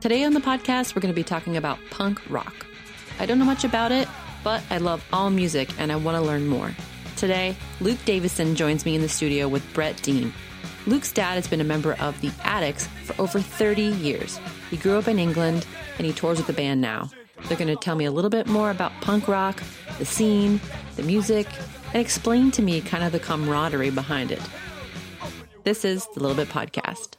Today on the podcast, we're going to be talking about punk rock. I don't know much about it, but I love all music and I want to learn more. Today, Luke Davidson joins me in the studio with Brett Dean. Luke's dad has been a member of the Adicts for over 30 years. He grew up in England and he tours with the band now. They're going to tell me a little bit more about punk rock, the scene, the music, and explain to me kind of the camaraderie behind it. This is the Little Bit Podcast.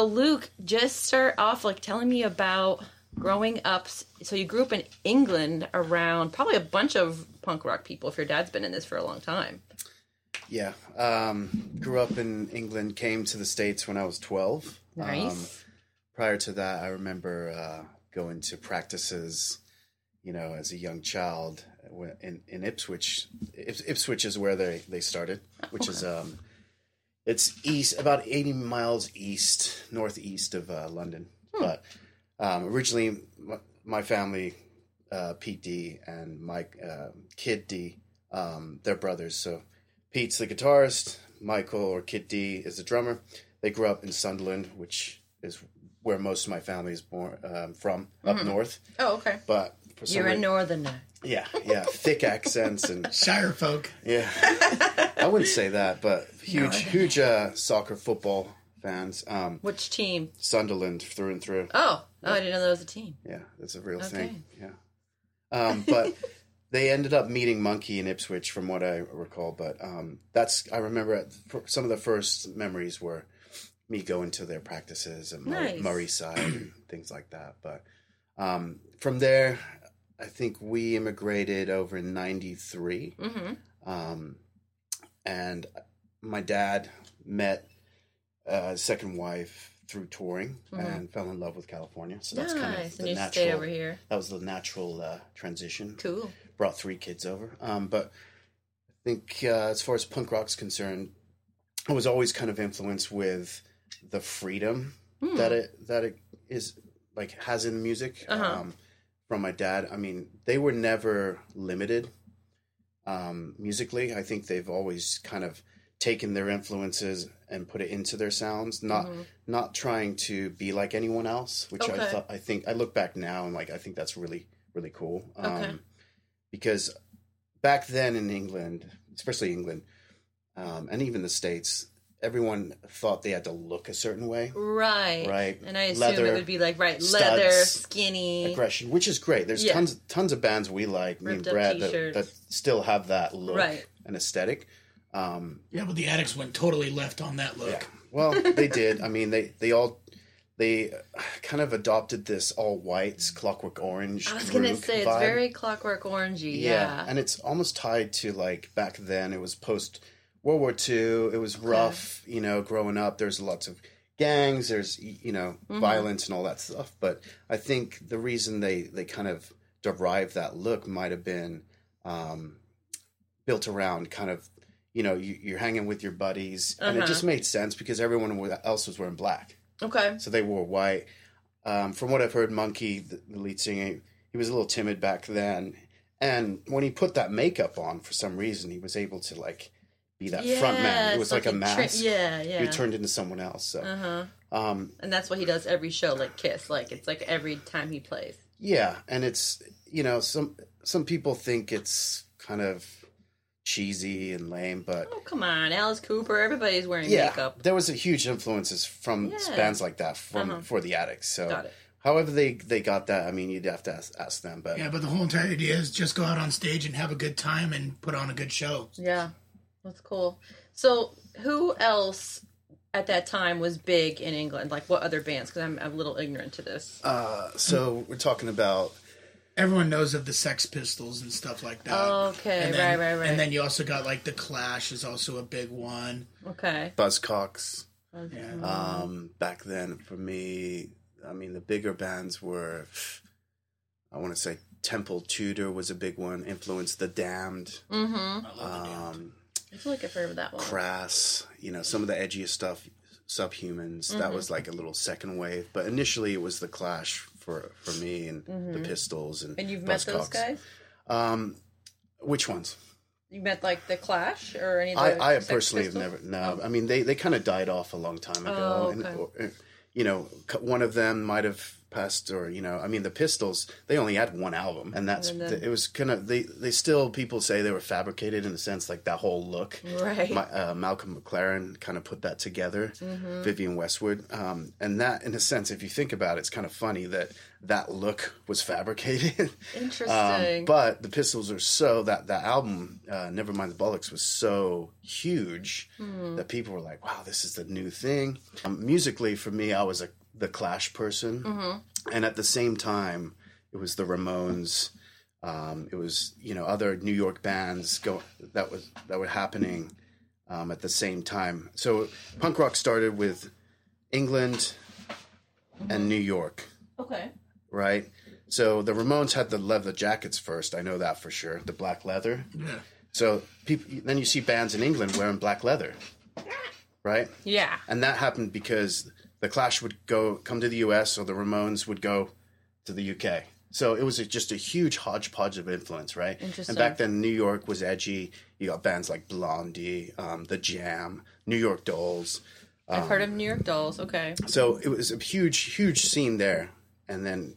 So, Luke, just start off like telling me about growing up. So, you grew up in England around probably a bunch of punk rock people if your dad's been in this for a long time. Yeah. Um, grew up in England, came to the States when I was 12. Nice. Um, prior to that, I remember uh, going to practices, you know, as a young child in, in Ipswich. Ipswich is where they, they started, which is, um, it's east, about 80 miles east, northeast of uh, London. But um, originally, my, my family, uh, Pete Dee and my uh, Kid Dee, um, they're brothers. So Pete's the guitarist, Michael or Kid Dee is the drummer. They grew up in Sunderland, which is where most of my family is born um, from, up north. Oh, okay. But for You're a reason- northerner. yeah, yeah, thick accents and Shire folk. yeah. I wouldn't say that, but huge, huge uh, soccer football fans. Um, Which team? Sunderland through and through. Oh, oh, I didn't know that was a team. Yeah, that's a real Okay. thing. Yeah. Um, but they ended up meeting Monkey in Ipswich, from what I recall. But um, that's I remember some of the first memories were me going to their practices and Murray, Nice. Murray side and things like that. But um, from there, I think we immigrated over in '93, Mm-hmm. um, and my dad met uh, his second wife through touring and fell in love with California. So that's kind of Mm-hmm. The And you natural stayed over here. that was the natural uh, transition. Cool. Brought three kids over. Um, but I think uh, as far as punk rock's concerned, I was always kind of influenced with the freedom Hmm. that it that it is like has in music Uh-huh. um, from my dad. I mean, they were never limited um, musically. I think they've always kind of taken their influences and put it into their sounds, not not trying to be like anyone else. Which I Mm-hmm. Thought I think I look back now and like I think that's really really cool. Um, Okay. Because back then in England, especially England, um, and even the states, everyone thought they had to look a certain way. Right. Right. And I assume Leather, it would be like right studs, leather, skinny. aggression, which is great. There's Yeah. tons tons of bands we like, me and Ripped Brad, that, that still have that look Right. and aesthetic. Um, Yeah, but the Adicts went totally left on that look. yeah, well, they did. I mean, they they all they kind of adopted this all whites, Clockwork Orange. I was gonna groove say it's very clockwork orangey. Yeah. and it's almost tied to like back then. It was post World War II. It was rough, you know, growing up. There's lots of gangs. There's you know Mm-hmm. violence and all that stuff. But I think the reason they they kind of derived that look might have been um, built around kind of you know you, you're hanging with your buddies, and it Uh-huh. just made sense because everyone else was wearing black, okay. so they wore white. Um, from what I've heard, Monkey, the, the lead singer, he was a little timid back then, and when he put that makeup on, for some reason, he was able to like be that front man. It was it's like a tra- mask. yeah, yeah. He turned into someone else. So, uh huh. um, And that's what he does every show, like Kiss. Like it's like every time he plays. yeah, and it's you know some some people think it's kind of cheesy and lame, but Oh come on, Alice Cooper. Everybody's wearing yeah, makeup. there was a huge influences from Yeah. bands like that from Uh-huh. for the Adicts. So, Got it. however they they got that, I mean, you'd have to ask, ask them. But Yeah, but the whole entire idea is just go out on stage and have a good time and put on a good show. Yeah, that's cool. So who else at that time was big in England? Like what other bands? Because I'm, I'm a little ignorant to this. uh, so we're talking about Everyone knows of the Sex Pistols and stuff like that. Okay, and then, right, right, right. And then you also got like the Clash is also a big one. okay. Buzzcocks. Yeah. Um, back then, for me, I mean, the bigger bands were, I want to say, Tenpole Tudor was a big one. Influenced the Damned, Mm-hmm. I love the Damned. um, I feel like I've heard of that one. Crass. You know, some of the edgiest stuff. Subhumans. That was like a little second wave, but initially it was the Clash for for me and the Pistols and And you've met those Buzzcocks. guys? Um, which ones? You meant like the Clash or any? Of I, I personally have never. No, I mean they, they kind of died off a long time ago. Oh, and, okay. or, uh, you know, one of them might have passed, or you know, I mean the Pistols. They only had one album, and that's And then- it was kind of they they still people say they were fabricated in a sense like that whole look. Right. My, uh, Malcolm McLaren kind of put that together. Mm-hmm. Vivienne Westwood, um, and that in a sense, if you think about it, it's kind of funny that that look was fabricated. Interesting. Um, but the Pistols are so that that album, uh, Nevermind the Bollocks, was so huge Hmm. that people were like, "Wow, this is the new thing." Um, musically, for me, I was a the Clash person, Mm-hmm. and at the same time, it was the Ramones. Um, it was you know other New York bands go that was that were happening um, at the same time. So punk rock started with England Mm-hmm. and New York okay. right? So the Ramones had the leather jackets first. I know that for sure. The black leather. Yeah. So people, then you see bands in England wearing black leather, right? Yeah. And that happened because the Clash would go come to the U.S. or the Ramones would go to the U.K. So it was a, just a huge hodgepodge of influence, right? Interesting. And back then, New York was edgy. You got bands like Blondie, um, The Jam, New York Dolls. I've heard of New York Dolls. Okay. So it was a huge, huge scene there. And then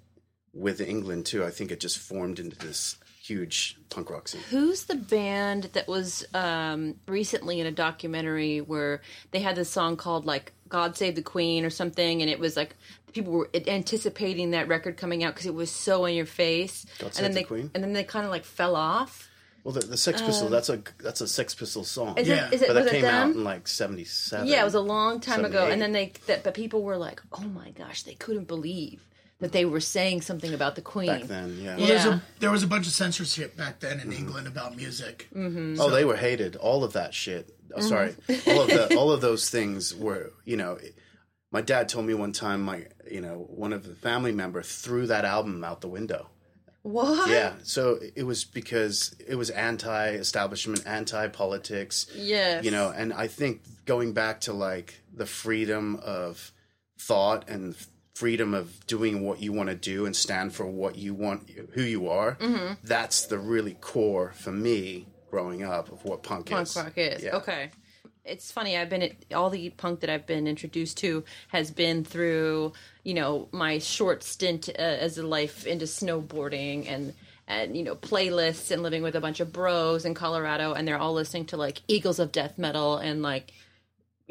with England too, I think it just formed into this huge punk rock scene. Who's the band that was um, recently in a documentary where they had this song called like "God Save the Queen" or something, and it was like people were anticipating that record coming out because it was so in your face. God and Save then the they Queen? and then they kind of like fell off. Well, the, the Sex um, Pistols, that's a that's a Sex Pistols song. Is Yeah. it? Is it? but Was that it came out in like '77. Yeah, it was a long time ago, and then they, that, but people were like, "Oh my gosh!" They couldn't believe that they were saying something about the Queen. back then. Yeah. Well, there's Yeah. a, there was a bunch of censorship back then in England about music. Oh, they were hated. All of that shit. Oh, Mm-hmm. sorry. all of the all of those things were. You know, my dad told me one time. My you know one of the family member threw that album out the window. What? Yeah. So it was because it was anti-establishment, anti-politics. Yeah. You know, and I think going back to like the freedom of thought and freedom of doing what you want to do and stand for what you want, who you are. Mm-hmm. That's the really core for me growing up of what punk, punk is. rock is. Yeah. Okay. It's funny. I've been at all the punk that I've been introduced to has been through, you know, my short stint uh, as a life into snowboarding and and you know playlists and living with a bunch of bros in Colorado, and they're all listening to like Eagles of Death Metal and like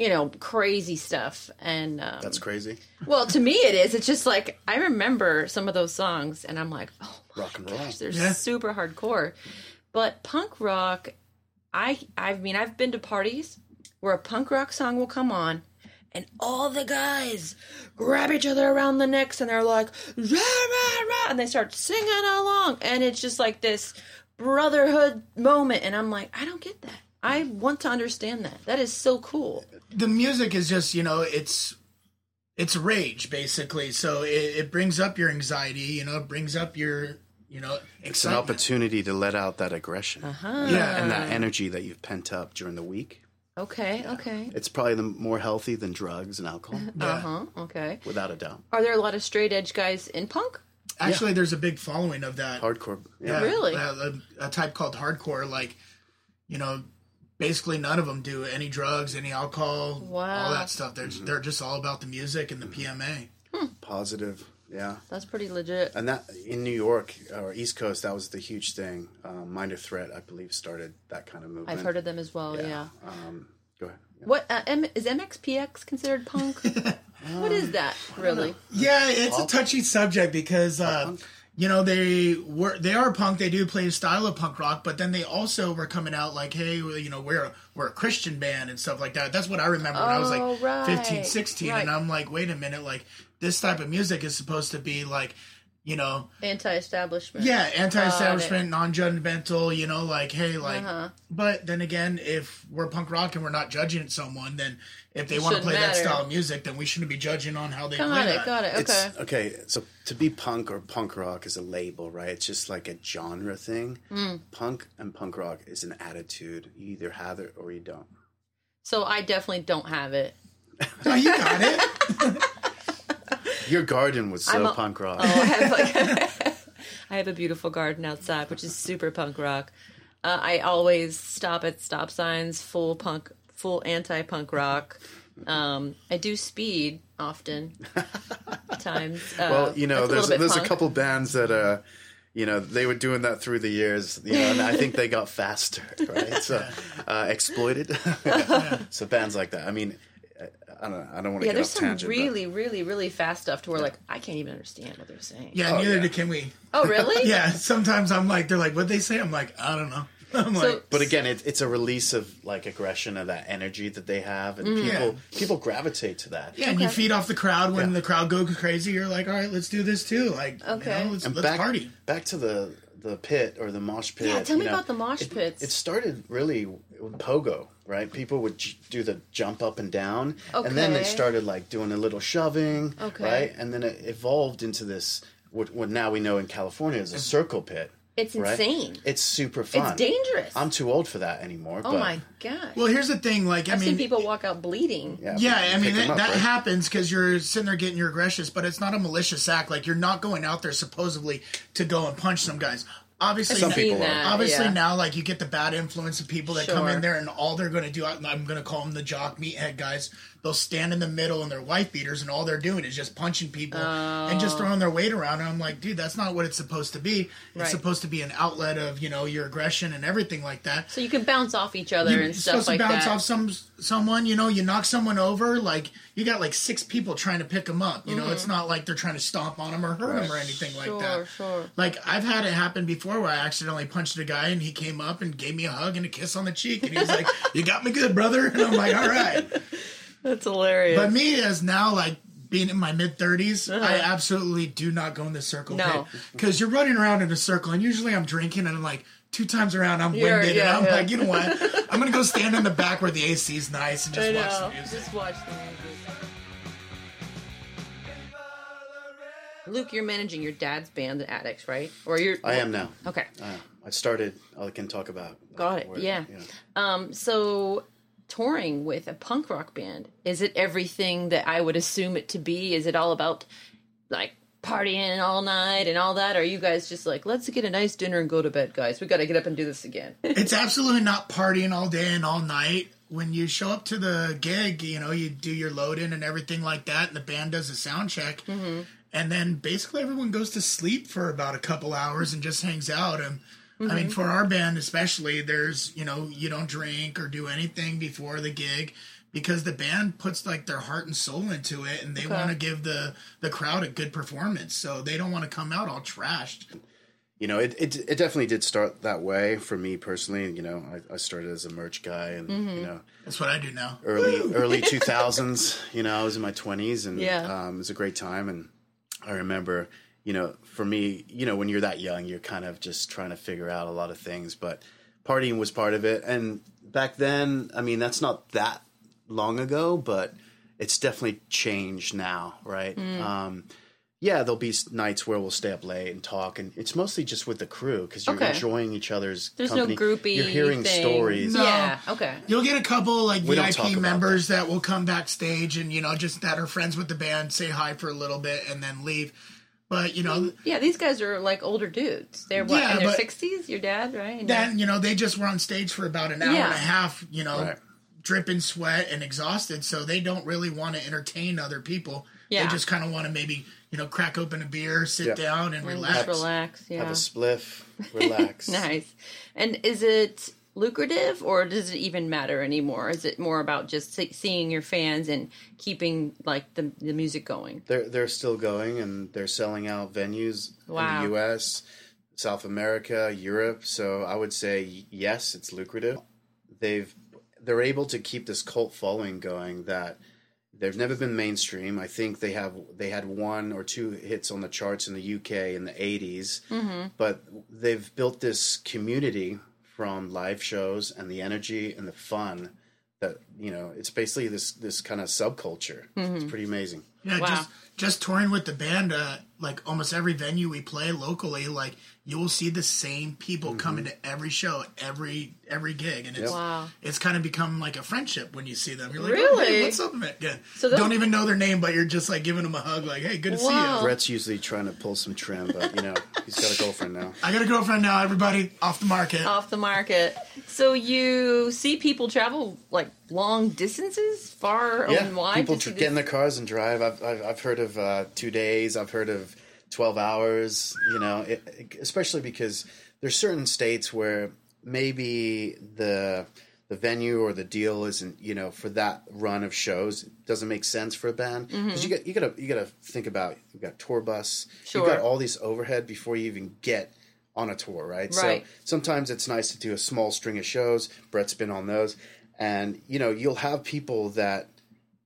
you know crazy stuff. And um, That's crazy. well, to me it is. It's just like I remember some of those songs, and I'm like, oh Rock and roll. gosh, they're Yeah. super hardcore. But punk rock, I I mean I've been to parties where a punk rock song will come on and all the guys grab each other around the necks and they're like rah, rah, rah, and they start singing along and it's just like this brotherhood moment and I'm like I don't get that. I want to understand that. That is so cool. the music is just you know it's it's rage basically so it, it brings up your anxiety you know it brings up your you know It's an opportunity to let out that aggression Uh-huh. yeah and that energy that you've pent up during the week. Okay, okay. It's probably the more healthy than drugs and alcohol, yeah. Uh-huh. Okay. without a doubt. Are there a lot of straight edge guys in punk? actually there's a big following of that Hardcore. yeah, Yeah. Really? uh, a, a type called hardcore like you know basically none of them do any drugs any alcohol Wow. all that stuff they're, they're just all about the music and the pma Positive. Yeah. That's pretty legit. And that in New York or East Coast, that was the huge thing. Um, Minor Threat, I believe, started that kind of movement. I've heard of them as well. Yeah. Um, go ahead. Yeah. What uh, M- is MXPX considered punk? what is that really? Yeah, it's a touchy subject because uh, you know they were they are punk. They do play a style of punk rock, but then they also were coming out like, hey, you know, we're a, we're a Christian band and stuff like that. That's what I remember when I was Oh, like right, 15, 16, and. I'm like, wait a minute, like this type of music is supposed to be like, you know, Anti-establishment. yeah, anti-establishment, non-judgmental. You know, like, hey, like. Uh-huh. But then again, if we're punk rock and we're not judging someone, then if they want to shouldn't play that style of music, then we shouldn't be judging on how they Got play it. that. Got it. Okay. It's okay. So to be punk or punk rock is a label, right? It's just like a genre thing. Hmm. Punk and punk rock is an attitude. You either have it or you don't. so I definitely don't have it. No, you got it. Your garden was so a- punk rock. Oh, I have like I have a beautiful garden outside, which is super punk rock. Uh, I always stop at stop signs, full punk, full anti-punk rock. Um, I do speed often. times. Uh, well, you know, that's a there's there's a couple bands that uh, you know, they were doing that through the years, you know, and I think they got faster, right? So, uh, exploited. so bands like that. I mean, I don't, know. I don't want to Yeah, get there's off some tangent. but- really, really, really fast stuff to where like I can't even understand what they're saying. Yeah, Oh, neither yeah. do can we. Oh, really? Yeah, sometimes I'm like, they're like, what they say? I'm like, I don't know. I'm So, like, But again, it, it's a release of like aggression of that energy that they have, and Mm-hmm. people Yeah. people gravitate to that. yeah, and you feed off the crowd. When Yeah. the crowd goes crazy, you're like, all right, let's do this too. Like, Okay. you know, let's, And let's back party. back to the the pit or the mosh pit. Yeah, tell me know, about the mosh it- pits. It started really with pogo, right? People would j- do the jump up and down, and then they started like doing a little shoving, Okay. right? And then it evolved into this what, what now we know in California is a circle pit. It's right? insane. It's super fun. It's dangerous. I'm too old for that anymore. oh but my god! Well, here's the thing. Like, I I've mean, seen people walk out bleeding. Yeah, Yeah, I mean that, up, that right? happens because you're sitting there getting your aggressions, but it's not a malicious act. Like you're not going out there supposedly to go and punch some guys. Obviously, Some now- people Seen are. that, obviously yeah. now like you get the bad influence of people that come in there and all they're going to do. I'm going to call them the jock meathead guys. They'll stand in the middle in their wife beaters, and all they're doing is just punching people and just oh. throwing their weight around. And I'm like, dude, that's not what it's supposed to be. It's Right. supposed to be an outlet of you know your aggression and everything like that So you can bounce off each other you're and stuff supposed like to bounce that. off some someone. You know, you knock someone over, like you got like six people trying to pick them up. You know, it's mm-hmm. not like they're trying to stomp on them or hurt them or anything like sure, that. sure. Like I've had it happen before where I accidentally punched a guy and he came up and gave me a hug and a kiss on the cheek and he was like, "You got me good, brother," and I'm like, "All right." That's hilarious. But me as now like. Being in my mid 30s, I absolutely do not go in the circle Uh-huh. No. because you're running around in a circle, and usually I'm drinking, and I'm like two times around I'm You're- winded, yeah, and I'm yeah. like, you know what? I'm gonna go stand in the back where the AC is nice and just I watch know. the music. Just watch the music. Luke, you're managing your dad's band, the Adicts, right? Or you're I am now. Okay. Uh, I started. I can talk about. Got it, where- yeah. Um, so touring with a punk rock band, is it everything that I would assume it to be? Is it all about like partying all night and all that? Or are you guys just like, let's get a nice dinner and go to bed, guys? We got to get up and do this again. It's absolutely not partying all day and all night. When you show up to the gig, you know, you do your load in and everything like that, and the band does a sound check. Mm-hmm. And then basically everyone goes to sleep for about a couple hours and just hangs out. And I mean, Mm-hmm. for our band especially, there's, you know, you don't drink or do anything before the gig because the band puts like their heart and soul into it and they want to give the, the crowd a good performance. So they don't want to come out all trashed. you know, it, it it definitely did start that way for me personally. You know, I, I started as a merch guy, and Mm-hmm. you know, That's what I do now. early early two thousands. You know, I was in my twenties, and Yeah. um, it was a great time. And I remember, you know, for me, you know, when you're that young, you're kind of just trying to figure out a lot of things. But partying was part of it, and back then, I mean, that's not that long ago, but it's definitely changed now, right? Mm. Um, yeah, there'll be nights where we'll stay up late and talk, and it's mostly just with the crew because you're Okay. enjoying each other's. There's company. no groupie. You're hearing thing. stories. No. Yeah. Okay. You'll get a couple like We VIP about members that. will come backstage and you know just that are friends with the band, say hi for a little bit, and then leave. But you know, Yeah, these guys are like older dudes. They're what Yeah, in their sixties. Your dad, right? And then you know they just were on stage for about an hour Yeah. and a half. You know, Right. dripping sweat and exhausted, so they don't really want to entertain other people. Yeah. They just kind of want to maybe you know crack open a beer, sit Yeah. down, and and relax. relax. Yeah. Have a spliff, relax. Nice. And is it lucrative or does it even matter anymore? Is it more about just seeing your fans and keeping like the, the music going? They're they're still going and they're selling out venues Wow. in the U.S., South America, Europe. So I would say yes, it's lucrative. They've they're able to keep this cult following going that they've never been mainstream. I think they have they had one or two hits on the charts in the UK in the 80s, mm-hmm. but they've built this community from live shows and the energy and the fun that you know it's basically this this kind of subculture. It's mm-hmm. pretty amazing. Yeah, Wow. just just touring with the band, uh, like almost every venue we play locally, like you will see the same people Mm-hmm. coming to every show, every every gig, and it's Wow. it's kind of become like a friendship when you see them. You're like, Really? oh, hey, what's up, man? Yeah. So they'll- don't even know their name, but you're just like giving them a hug, like, hey, good to see you. Brett's usually trying to pull some trim, but you know he's got a girlfriend now. I got a girlfriend now. Everybody off the market. Off the market. So you see people travel like long distances, far Yeah, and wide. people tr- get in their cars and drive. I've I've, I've heard of uh, two days. I've heard of twelve hours. You know, it, it- especially because there's certain states where maybe the the venue or the deal isn't you know for that run of shows doesn't make sense for a band because Mm-hmm. you got you got to you got to think about you got tour bus Sure. you've got all these overhead before you even get on a tour right, Right. so sometimes it's nice to do a small string of shows brett's been on those and you know you'll have people that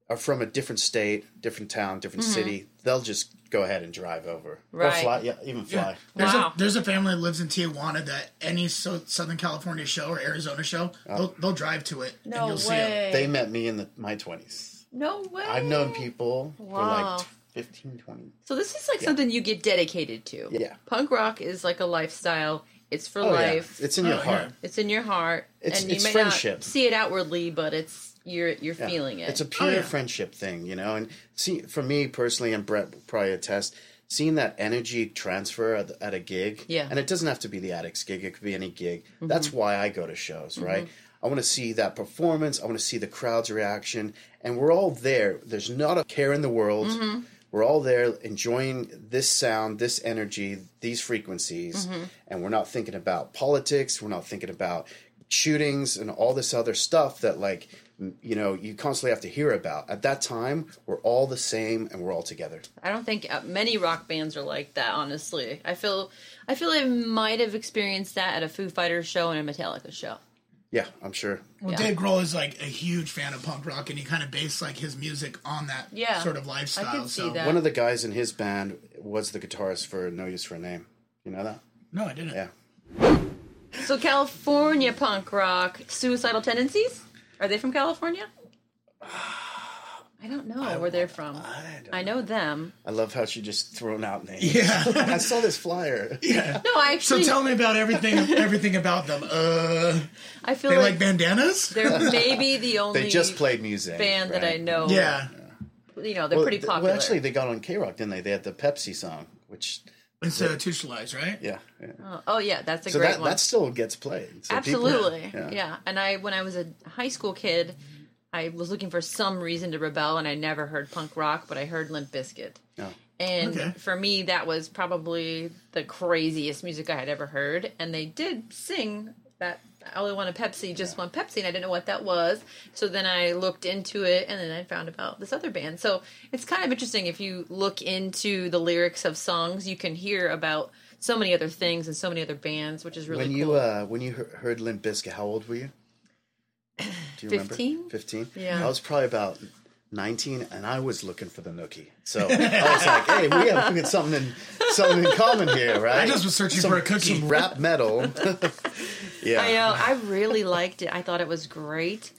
are from a different state different town different city they'll just go ahead and drive over Mm-hmm. Right. or fly yeah even fly There's Wow. a there's a family that lives in Tijuana that any so, Southern California show or Arizona show, Oh. they'll, they'll drive to it and No you'll see it. way. they met me in the, my 20s no way. i've known people for like 15 20 So this is like something you get dedicated to. Yeah. Punk rock is like a lifestyle. It's for Oh, yeah. life. It's in Oh, your heart. yeah. It's in your heart, It's- and you it's may friendship. not see it outwardly, but it's you're you're Yeah. feeling it. It's a pure Oh, yeah. friendship thing, you know. And see, for me personally, and Brett will probably attest, seeing that energy transfer at, at a gig. Yeah. Mm-hmm. And it doesn't have to be the Adicts gig; it could be any gig. That's why I go to shows, right? I want to see that performance. I want to see the crowd's reaction, and we're all there. There's not a care in the world. Mm-hmm. We're all there enjoying this sound, this energy, these frequencies, Mm-hmm. and we're not thinking about politics. We're not thinking about shootings and all this other stuff that like you know you constantly have to hear about at that time we're all the same and we're all together I don't think uh, many rock bands are like that. Honestly, I feel I feel I might have experienced that at a Foo Fighters show and a Metallica show. Yeah i'm sure Well, Yeah. Dave Grohl is like a huge fan of punk rock, and he kind of based like his music on that Yeah. sort of lifestyle. I could see so that. one of the guys in his band was the guitarist for no use for a name you know that no, I didn't. yeah So California punk rock, Suicidal Tendencies, are they from California? I don't know where they're from. I, don't I know them. I love how she just thrown out names Yeah. i saw this flyer yeah. No, I actually. So tell me about everything, everything about them. Uh, I feel they like, like bandanas. they're maybe the only they just played music band that I know. Yeah, you know they're well, pretty popular. well actually they got on KROQ didn't they they had the pepsi song which it's uh, Tush Lies, right? yeah, yeah. oh, oh, yeah, that's a so great that, one. that still gets played So people- Absolutely, yeah. yeah. And I, when I was a high school kid, I was looking for some reason to rebel, and I never heard punk rock, but I heard Limp Bizkit. Oh. And Okay. for me, that was probably the craziest music I had ever heard. And they did sing that I only want a Pepsi, just want Pepsi, and I didn't know what that was. So then I looked into it, and then I found about this other band. So it's kind of interesting if you look into the lyrics of songs, you can hear about so many other things and so many other bands, which is really when cool. you uh when you heard Limp Bizkit, how old were you? Do you remember? 15? Yeah. I was probably about nineteen, and I was looking for the nookie. So I was like, "Hey, we have we something in something in common here, right?" I just was searching some, for a cookie. Some rap metal. yeah. I know. I really liked it. I thought it was great.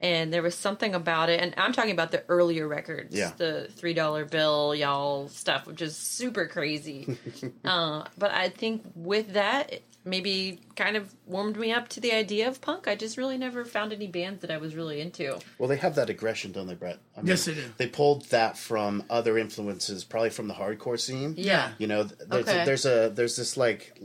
And there was something about it. And I'm talking about the earlier records. Yeah. The $3 bill, y'all stuff, which is super crazy. uh, but I think with that, it maybe kind of warmed me up to the idea of punk. I just really never found any bands that I was really into. Well, they have that aggression, don't they, Brett? I mean, Yes, they do. They pulled that from other influences, probably from the hardcore scene. Yeah. You know, there's, Okay. a, there's a there's this like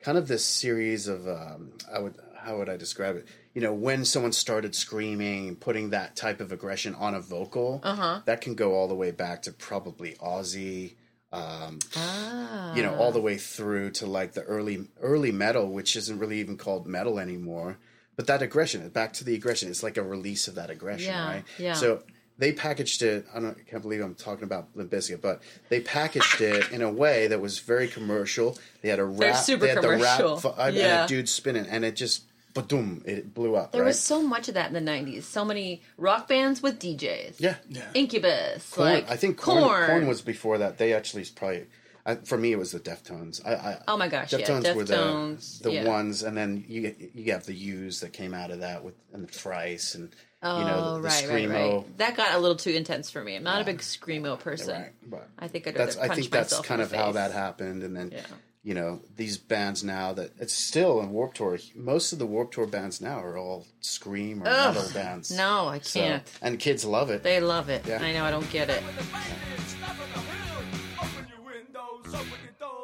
kind of this series of um, I would how would I describe it? You know, when someone started screaming, putting that type of aggression on a vocal, uh-huh. that can go all the way back to probably Ozzy. Um, Ah. you know, all the way through to like the early early metal, which isn't really even called metal anymore. But that aggression, back to the aggression, it's like a release of that aggression, Yeah, right? yeah. So they packaged it. I don't I can't believe I'm talking about Limp Bizkit, but they packaged it in a way that was very commercial. They had a rap, super they had the rap, I had a dude spinning, and it just boom, it blew up. There right? was so much of that in the 90s. So many rock bands with DJs. yeah, Yeah. Incubus. Korn, like I think Korn, Korn was before that. They actually probably. I, for me, it was the Deftones. I, I, Oh my gosh, yeah, Deftones were the Deftones, the yeah. ones, and then you you have the U's that came out of that with and the Thrice and Oh, you know the, the oh, right, right, screamo. right. That got a little too intense for me. I'm not a big screamo person. Right, but I think I'd that's rather I think that's myself in kind the of how that happened, and then Yeah. You know these bands now that it's still in Warped Tour. Most of the Warped Tour bands now are all scream or Ugh, metal bands. No, I can't. and kids love it. They love it. Yeah. I know. I don't get it.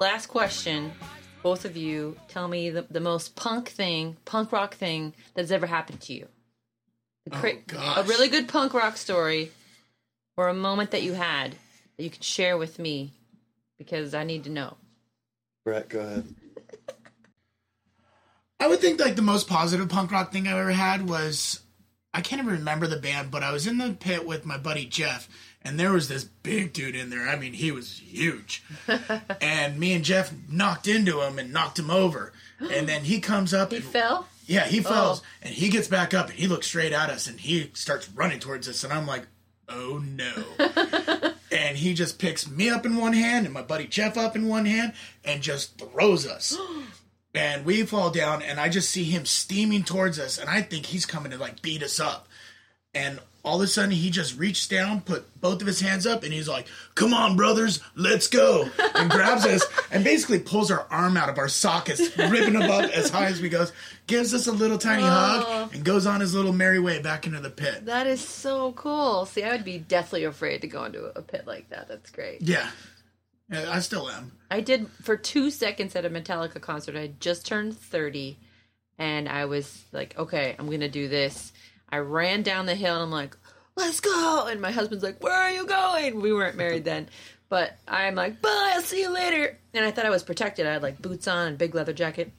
Last question. Both of you, tell me the, the most punk thing, punk rock thing that's ever happened to you. The oh, cra- Oh, gosh. a really good punk rock story, or a moment that you had that you could share with me, because I need to know. Brett, go ahead. I would think like the most positive punk rock thing I ever had was I can't even remember the band, but I was in the pit with my buddy Jeff, and there was this big dude in there. I mean, he was huge, and me and Jeff knocked into him and knocked him over, and then he comes up He and fell. yeah, he oh. falls Oh. and he gets back up and he looks straight at us and he starts running towards us and I'm like, oh no. and he just picks me up in one hand and my buddy Jeff up in one hand and just throws us. and we fall down and I just see him steaming towards us and I think he's coming to like beat us up. And all of a sudden he just reached down, put both of his hands up, and he's like, Come on, brothers, let's go. And grabs us and basically pulls our arm out of our sockets, ripping them up as high as we goes, gives us a little tiny hug, oh. and goes on his little merry way back into the pit. That is so cool. See, I would be deathly afraid to go into a pit like that. That's great. Yeah. Yeah, I still am. I did for two seconds at a Metallica concert. I just turned 30 and I was like, okay, I'm going to do this. I ran down the hill and I'm like, let's go. And my husband's like, where are you going? We weren't married then. But I'm like, bye, I'll see you later. And I thought I was protected. I had like boots on and big leather jacket.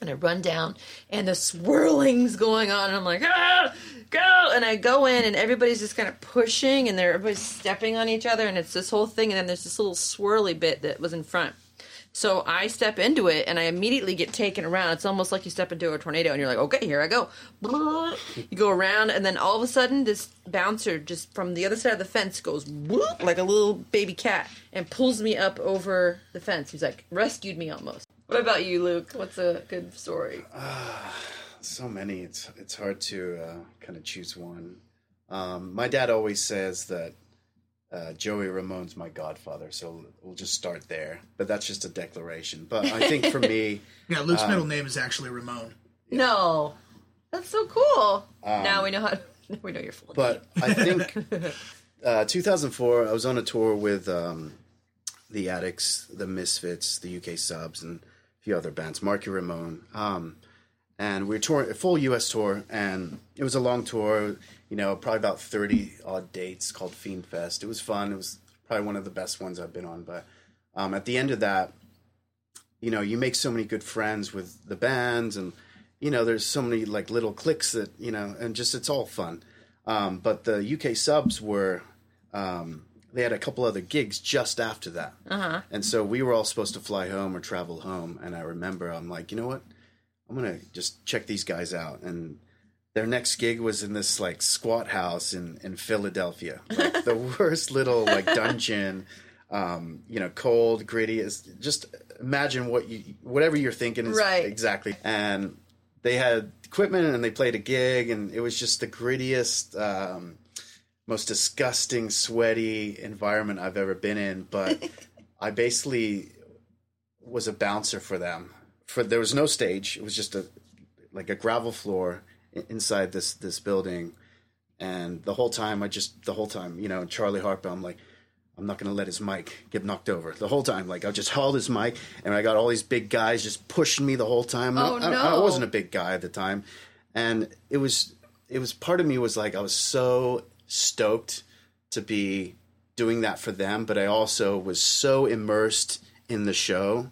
And I run down and the swirling's going on. And I'm like, ah, go. And I go in and everybody's just kind of pushing and they're everybody's stepping on each other. And it's this whole thing. And then there's this little swirly bit that was in front. So I step into it and I immediately get taken around. It's almost like you step into a tornado and you're like, okay, here I go. You go around and then all of a sudden this bouncer just from the other side of the fence goes whoop like a little baby cat and pulls me up over the fence. He's like rescued me almost. What about you, Luke? What's a good story? So many. It's it's hard to uh, kind of choose one. Um, my dad always says that uh, Joey Ramone's my godfather, so we'll just start there. But that's just a declaration. But I think for me, Yeah, Luke's middle name is actually Ramon. No. That's so cool. now we know how now we know you're full of but I think uh, 2004, I was on a tour with um, the Adicts, the Misfits, the UK Subs, and a few other bands, Marky Ramone. Um, and we were touring a full US tour, and it was a long tour, you know, probably about 30 odd dates called Fiend Fest. It was fun. It was probably one of the best ones I've been on. But um, at the end of that, you know, you make so many good friends with the bands, and you know, there's so many like little clicks that you know, and just it's all fun. Um, but the UK subs were, um, they had a couple other gigs just after that, uh-huh. and so we were all supposed to fly home or travel home. And I remember I'm like, you know what, I'm gonna just check these guys out. And their next gig was in this like squat house in in Philadelphia, like the worst little like dungeon. Um, you know, cold, gritty. Is just imagine what you whatever you're thinking is Right. exactly. And they had equipment and they played a gig, and it was just the grittiest, um, most disgusting, sweaty environment I've ever been in. But I basically was a bouncer for them. For there was no stage; it was just a like a gravel floor inside this this building. And the whole time, I just the whole time, you know, Charlie Harper, I'm like, I'm not going to let his mic get knocked over the whole time. Like I just held his mic, and I got all these big guys just pushing me the whole time. Oh, I, I, I wasn't a big guy at the time, and it was it was part of me was like I was so stoked to be doing that for them, but I also was so immersed in the show,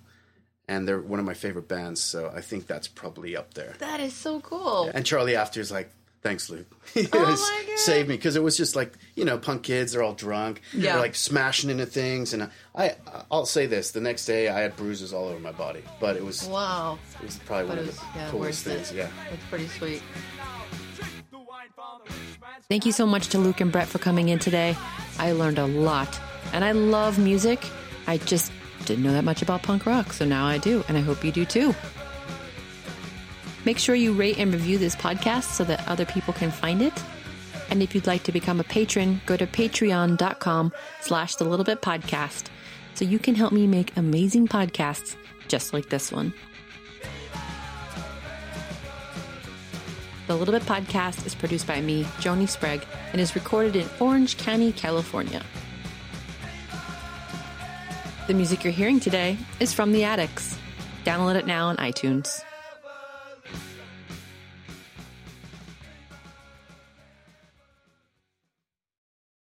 and they're one of my favorite bands, so I think that's probably up there. That is so cool. And Charlie after is like, "Thanks, Luke, he Oh was- my God. saved me," because it was just like you know, punk kids, they're all drunk, Yeah. they're like smashing into things, and I, I'll say this: the next day I had bruises all over my body, but it was Wow. it was probably But one it of the yeah, coolest things. it. Yeah. That's pretty sweet. Thank you so much to Luke and Brett for coming in today. I learned a lot. And I love music. I just Didn't know that much about punk rock, so now I do, and I hope you do too. Make sure you rate and review this podcast so that other people can find it. And if you'd like to become a patron, go to patreon.com slash the little bit podcast so you can help me make amazing podcasts just like this one. The Little Bit Podcast is produced by me, Joni Sprague, and is recorded in Orange County, California. The music you're hearing today is from The Adicts. Download it now on iTunes.